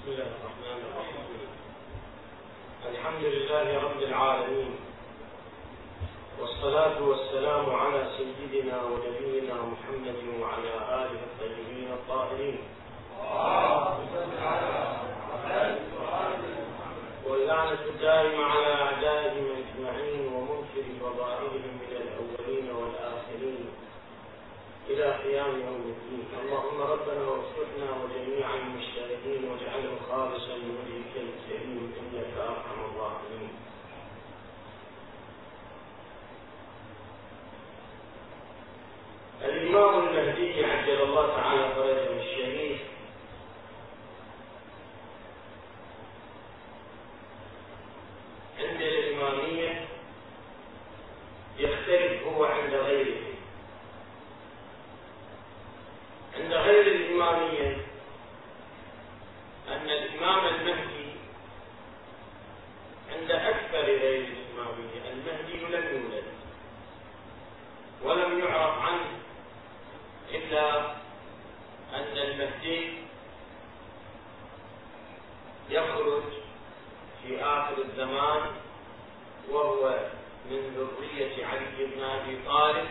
بسم الله الرحمن الرحيم. الحمد لله رب العالمين. والصلاة والسلام على سيدنا ونبينا محمد وعلى آله الطيبين الطاهرين. واللعنة الدائمة على أعدائهم إلى قيام اللهم ربنا وجميع واجعله خالصا لوجهك إنك أرحم الراحمين. الإمام المهدي عجل الله تعالى فرجه الشريف عند الإمامية يختلف هو عند غيره عند غير الإمامية أن الإمام المهدي عند أكثر غير الإمامية المهدي لم يولد ولم يعرف عنه إلا أن المهدي يخرج في آخر الزمان وهو من ذرية علي بن أبي طالب.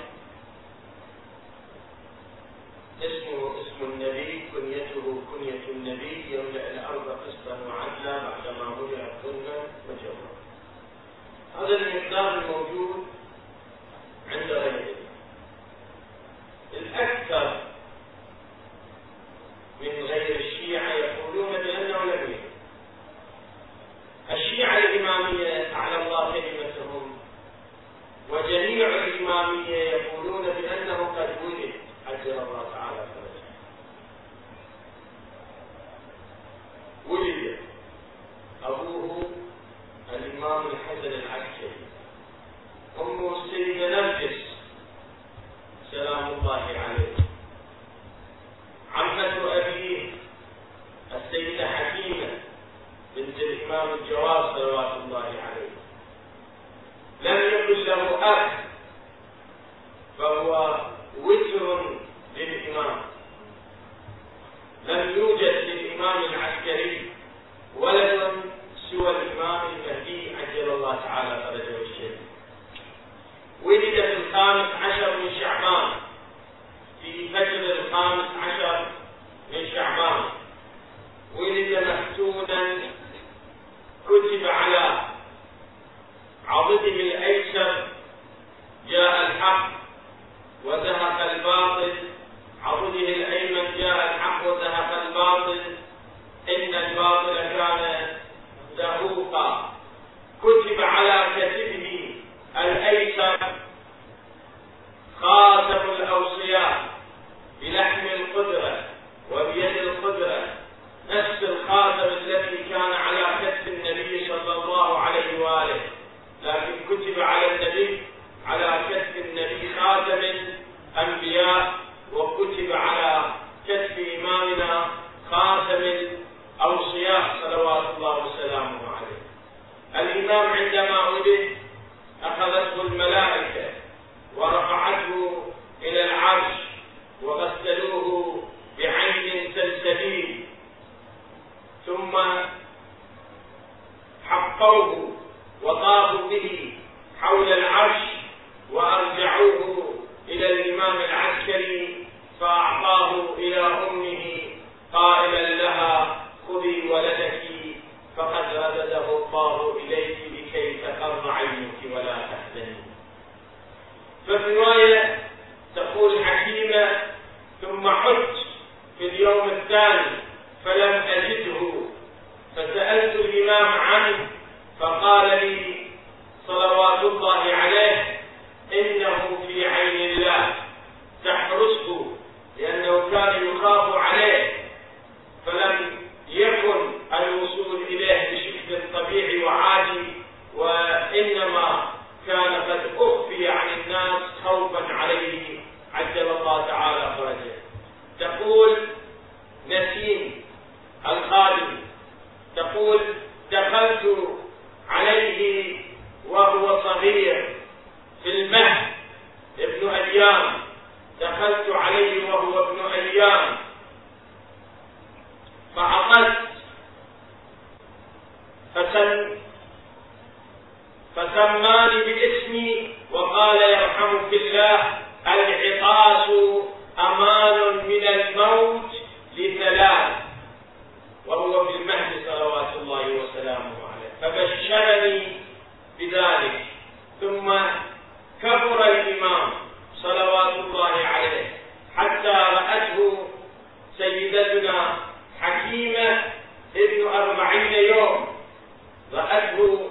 اسمه اسم النبي كنيته كنية النبي يملأ الأرض قسطا وعدلا بعدما ملئت ظلما وجورا هذا المقدار الموجود عند غيره. الأكثر من غير الشيعة يقولون بأنه لم يكن الشيعة الإمامية أعلى الله كلمتهم وجميع الإمامية يقولون بأنه قد ولد عجل الله تعالى فرجه ولد أبوه الإمام الحسن العسكري أمه السيدة نرجس سلام الله عليه عمة أبيه السيدة حكيمة بنت الإمام الجواد صلوات الله عليه لم يكن له أخ فهو وتر للإمام لم يوجد للإمام العسكري ولد سوى الإمام المهدي عجل الله تعالى فرجه الشريف ولد في الخامس عشر من شعبان. في فجر الخامس عشر من شعبان. ولد مفتونا كتب على عضده الأيسر جاء الحق وزهق الباطل عضده الايمن جاء الحق وزهق الباطل ان الباطل كان زهوقا كتب على كتبه الايسر خاتم الاوصياء بلحم القدره وبيد القدره نفس الخاتم الذي كان على كتف النبي صلى الله عليه واله على النبي على كتف النبي خاتم الأنبياء وكتب على كتف إمامنا خاتم الاوصياء صلوات الله وسلامه عليه. الإمام عندما ولد أخذته الملائكة ورفعته إلى العرش وغسلوه بعين سلسبيل ثم حقوه وطافوا به حول العرش وأرجعوه إلى الإمام العسكري فأعطاه إلى أمه قائلا لها خذي ولدك فقد ردده الله إليك لكي تقر عينك ولا تحزني ففي روايه تقول حكيمة ثم عدت في اليوم الثاني فلم أجده فسألت الإمام عنه فقال لي صلوات الله عليه إنه في عين الله. تحرسه لأنه كان يخاف عليه فلم يكن الوصول إليه بشكل طبيعي وعادي وإنما كان قد أخفي عن الناس خوفا عليه. عجل الله تعالى فرجه. تقول نسيم الخادم. تقول دخلت عليه وهو صغير في المهد. ابن أيام. دخلت عليه وهو ابن أيام. فعقدت. فسن فسماني باسمي وقال يرحمك الله العطاس أمان من الموت لثلاث. وهو في المهد صلوات الله وسلامه عليه. فبشرني بذلك. ثم كبر الإمام صلوات الله عليه. حتى رأته سيدتنا حكيمة ابن أربعين يوم. رأته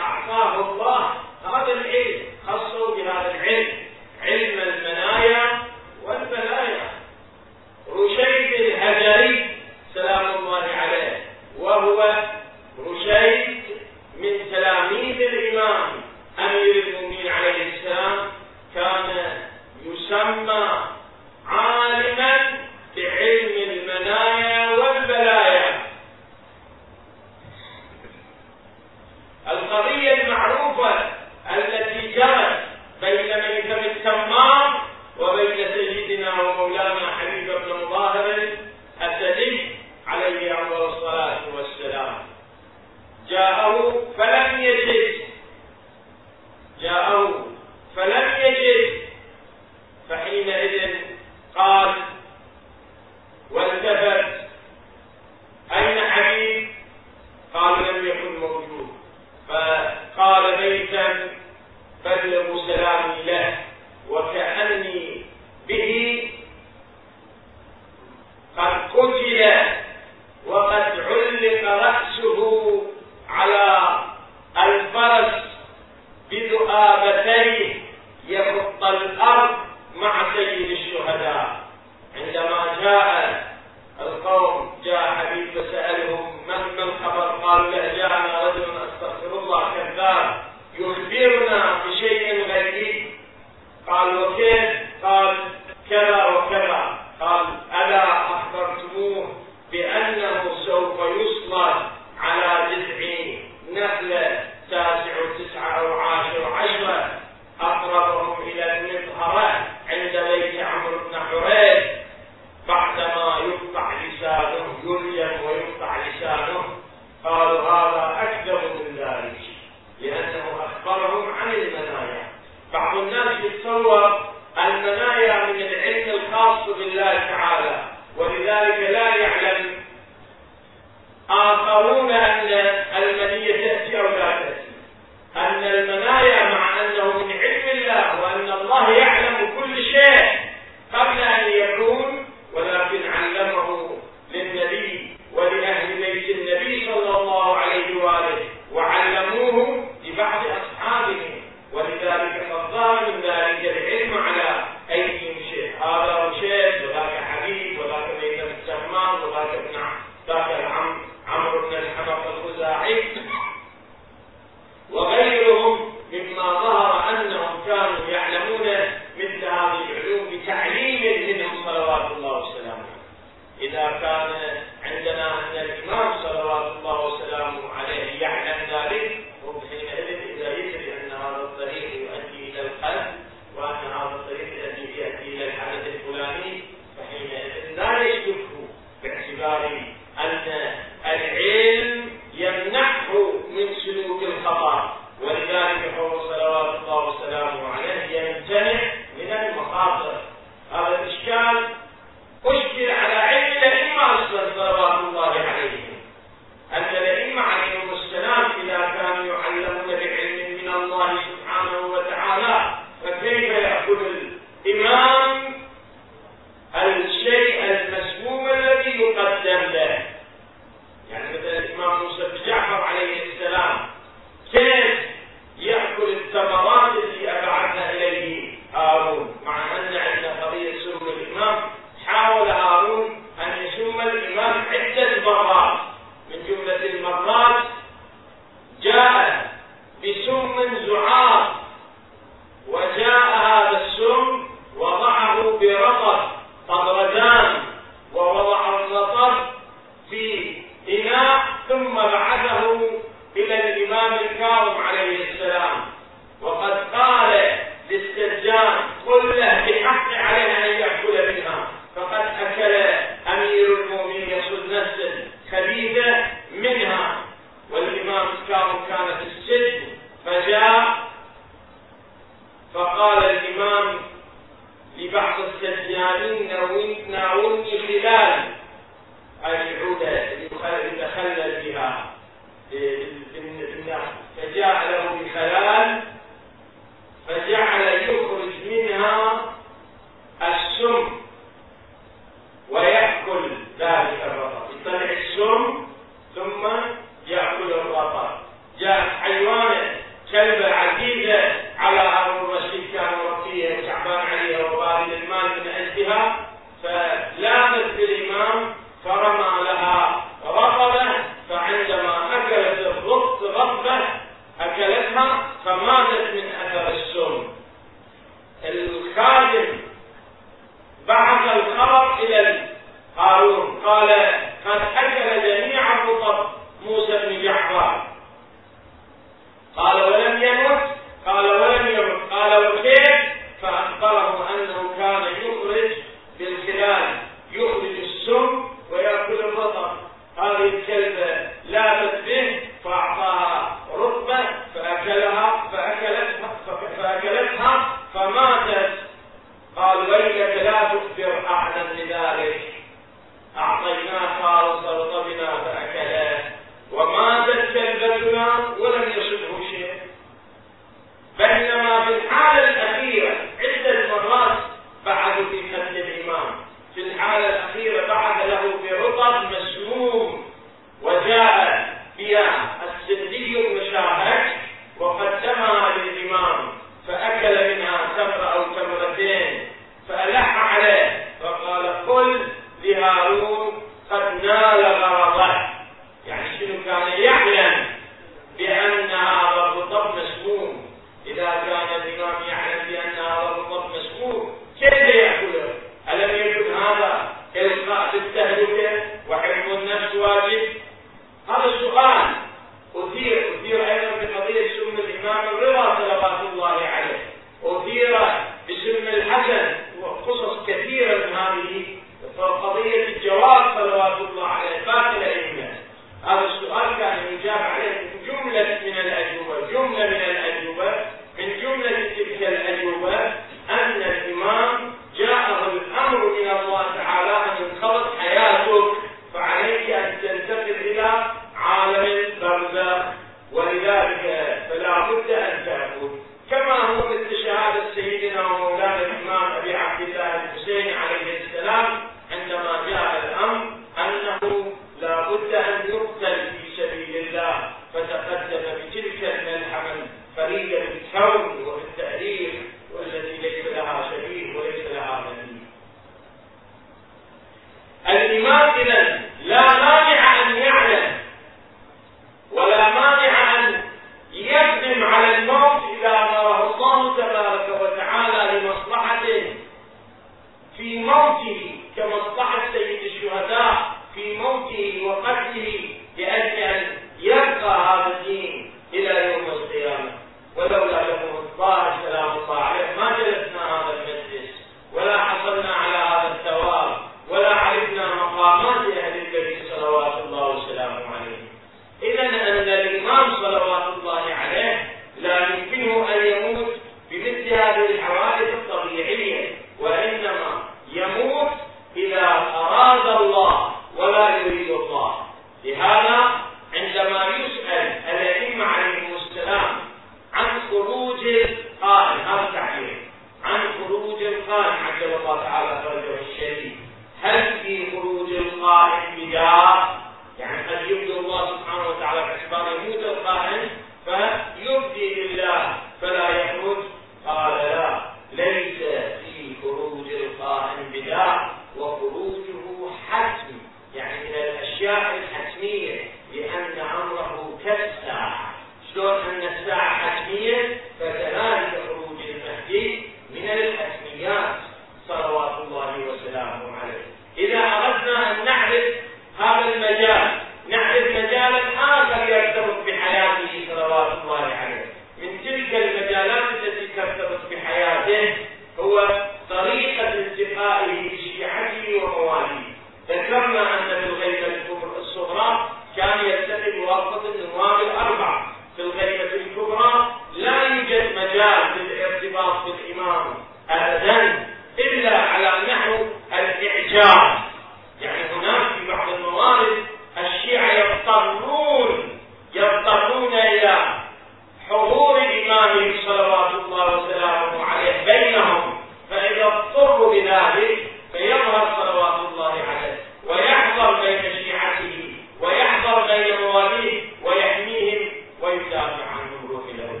حضور الإمام صلوات الله وسلامه عليه بينهم فإذا اضطروا بذلك فيظهر صلوات الله عليه ويحضر بين شيعته ويحضر بين مواليه ويحميهم ويدافع عنهم روح له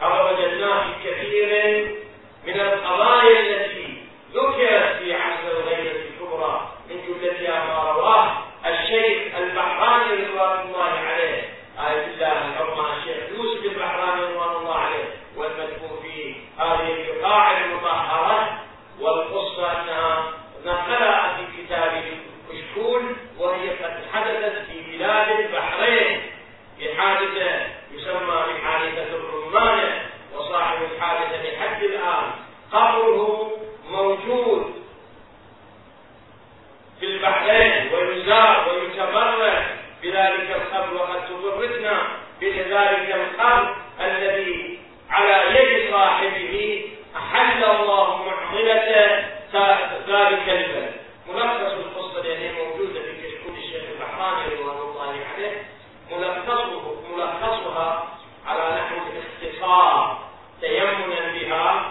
هذا وجدناه في كثير أنها نقلها عن كتاب وهي قد حدثت في بلاد البحرين. بحادثة يسمى بحادثة الرمانة وصاحب الحادثة لحد الآن. قبره موجود في البحرين ويزار ويتبرع بذلك القبر وقد تبركنا بذلك القبر الذي على يد صاحبه أحل الله معضلته ملخص موجودة في الشيخ البحراني رضوان الله عليه. ملخصها على نحو الاختصار تيمنا بها.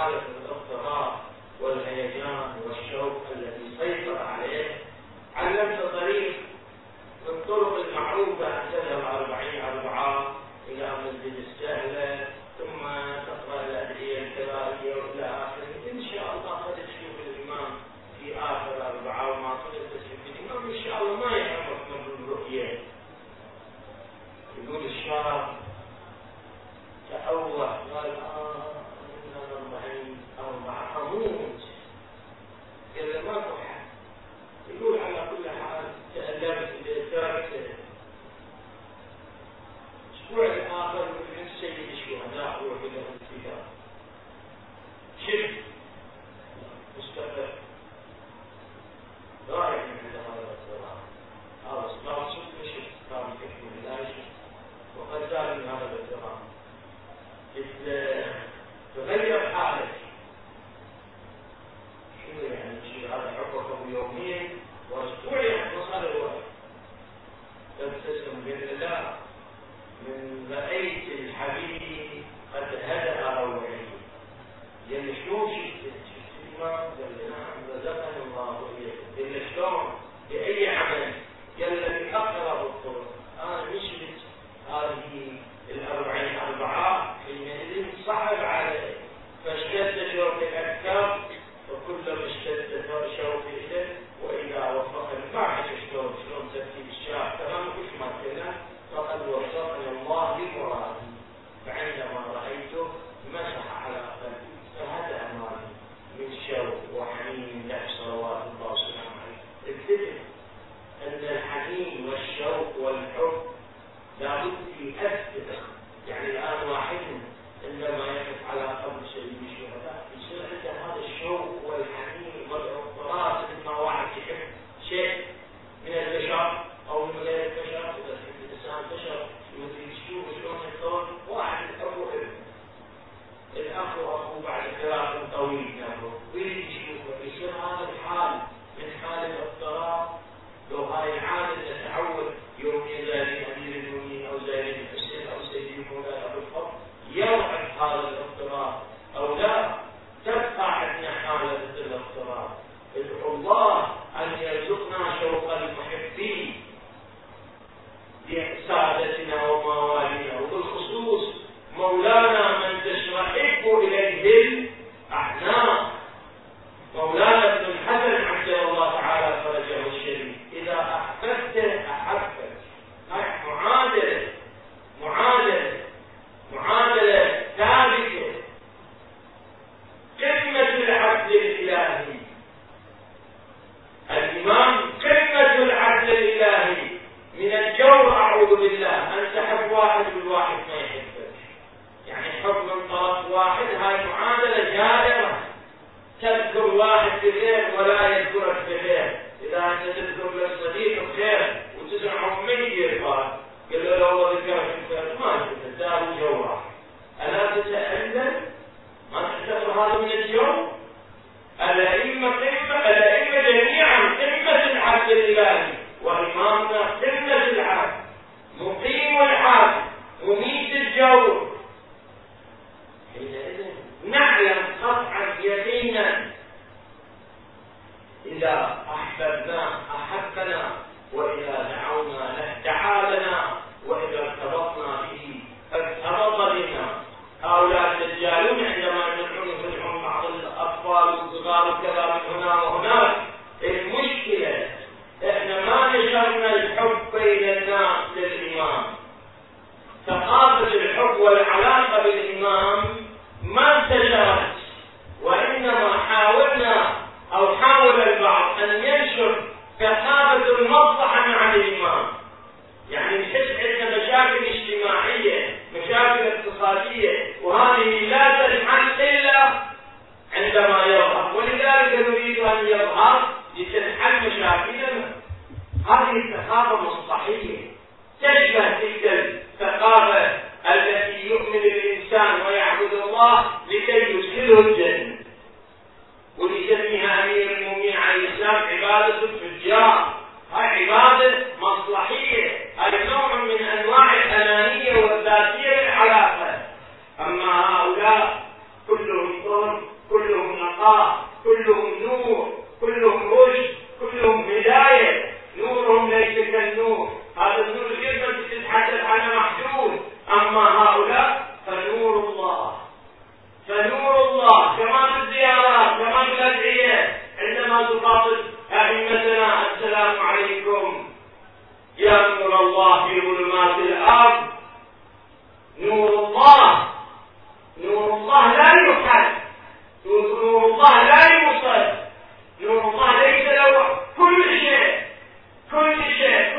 Hallelujah.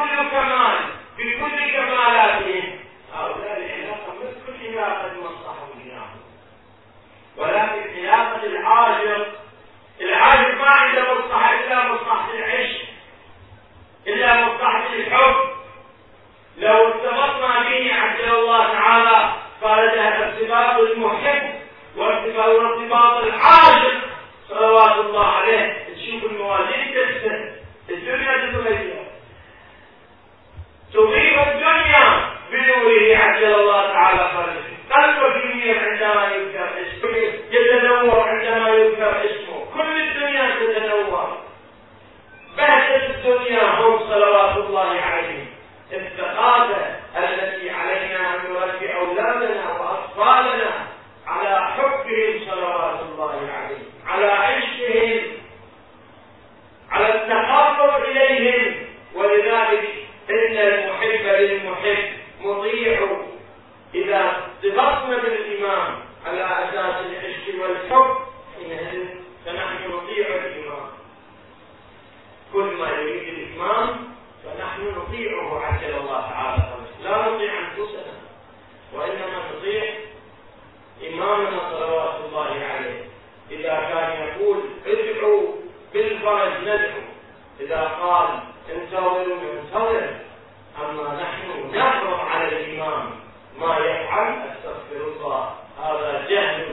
quando eu الفرج ندعو إذا قال انتظروا ننتظر أما نحن نفرض على الإمام ما يفعل أستغفر الله. هذا جهل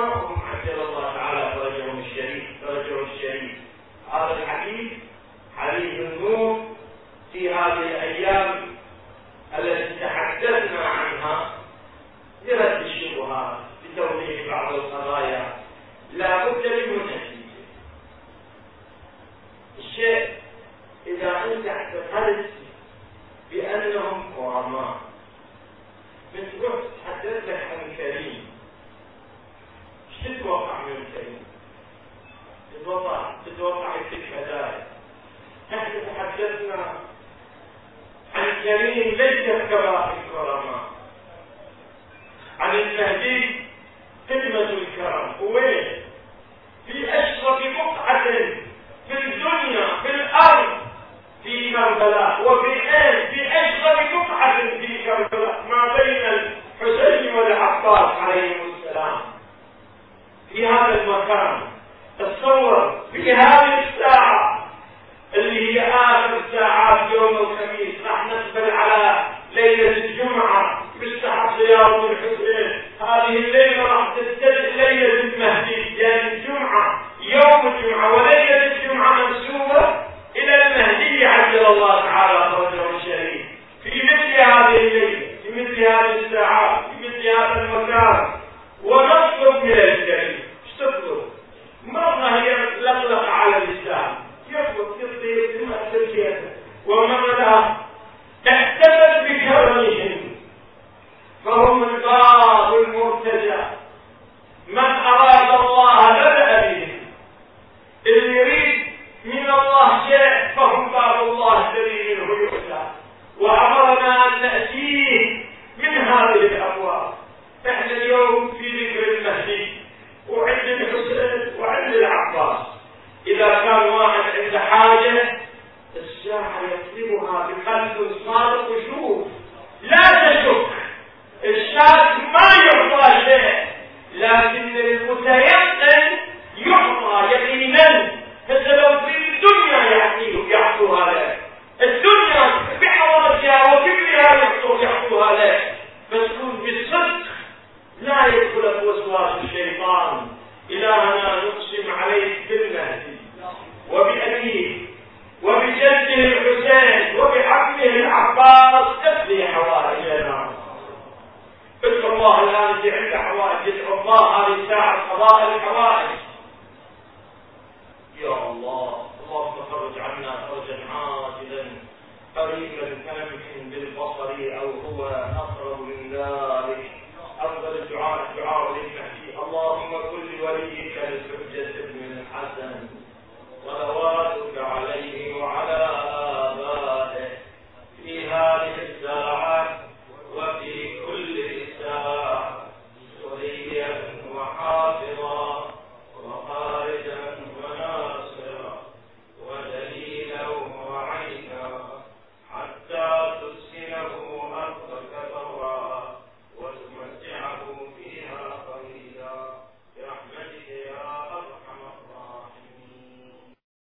معهم عجل الله تعالى فرجهم الشريف فرجهم الشريف. هذا الحديث حديث النور في هذه الأيام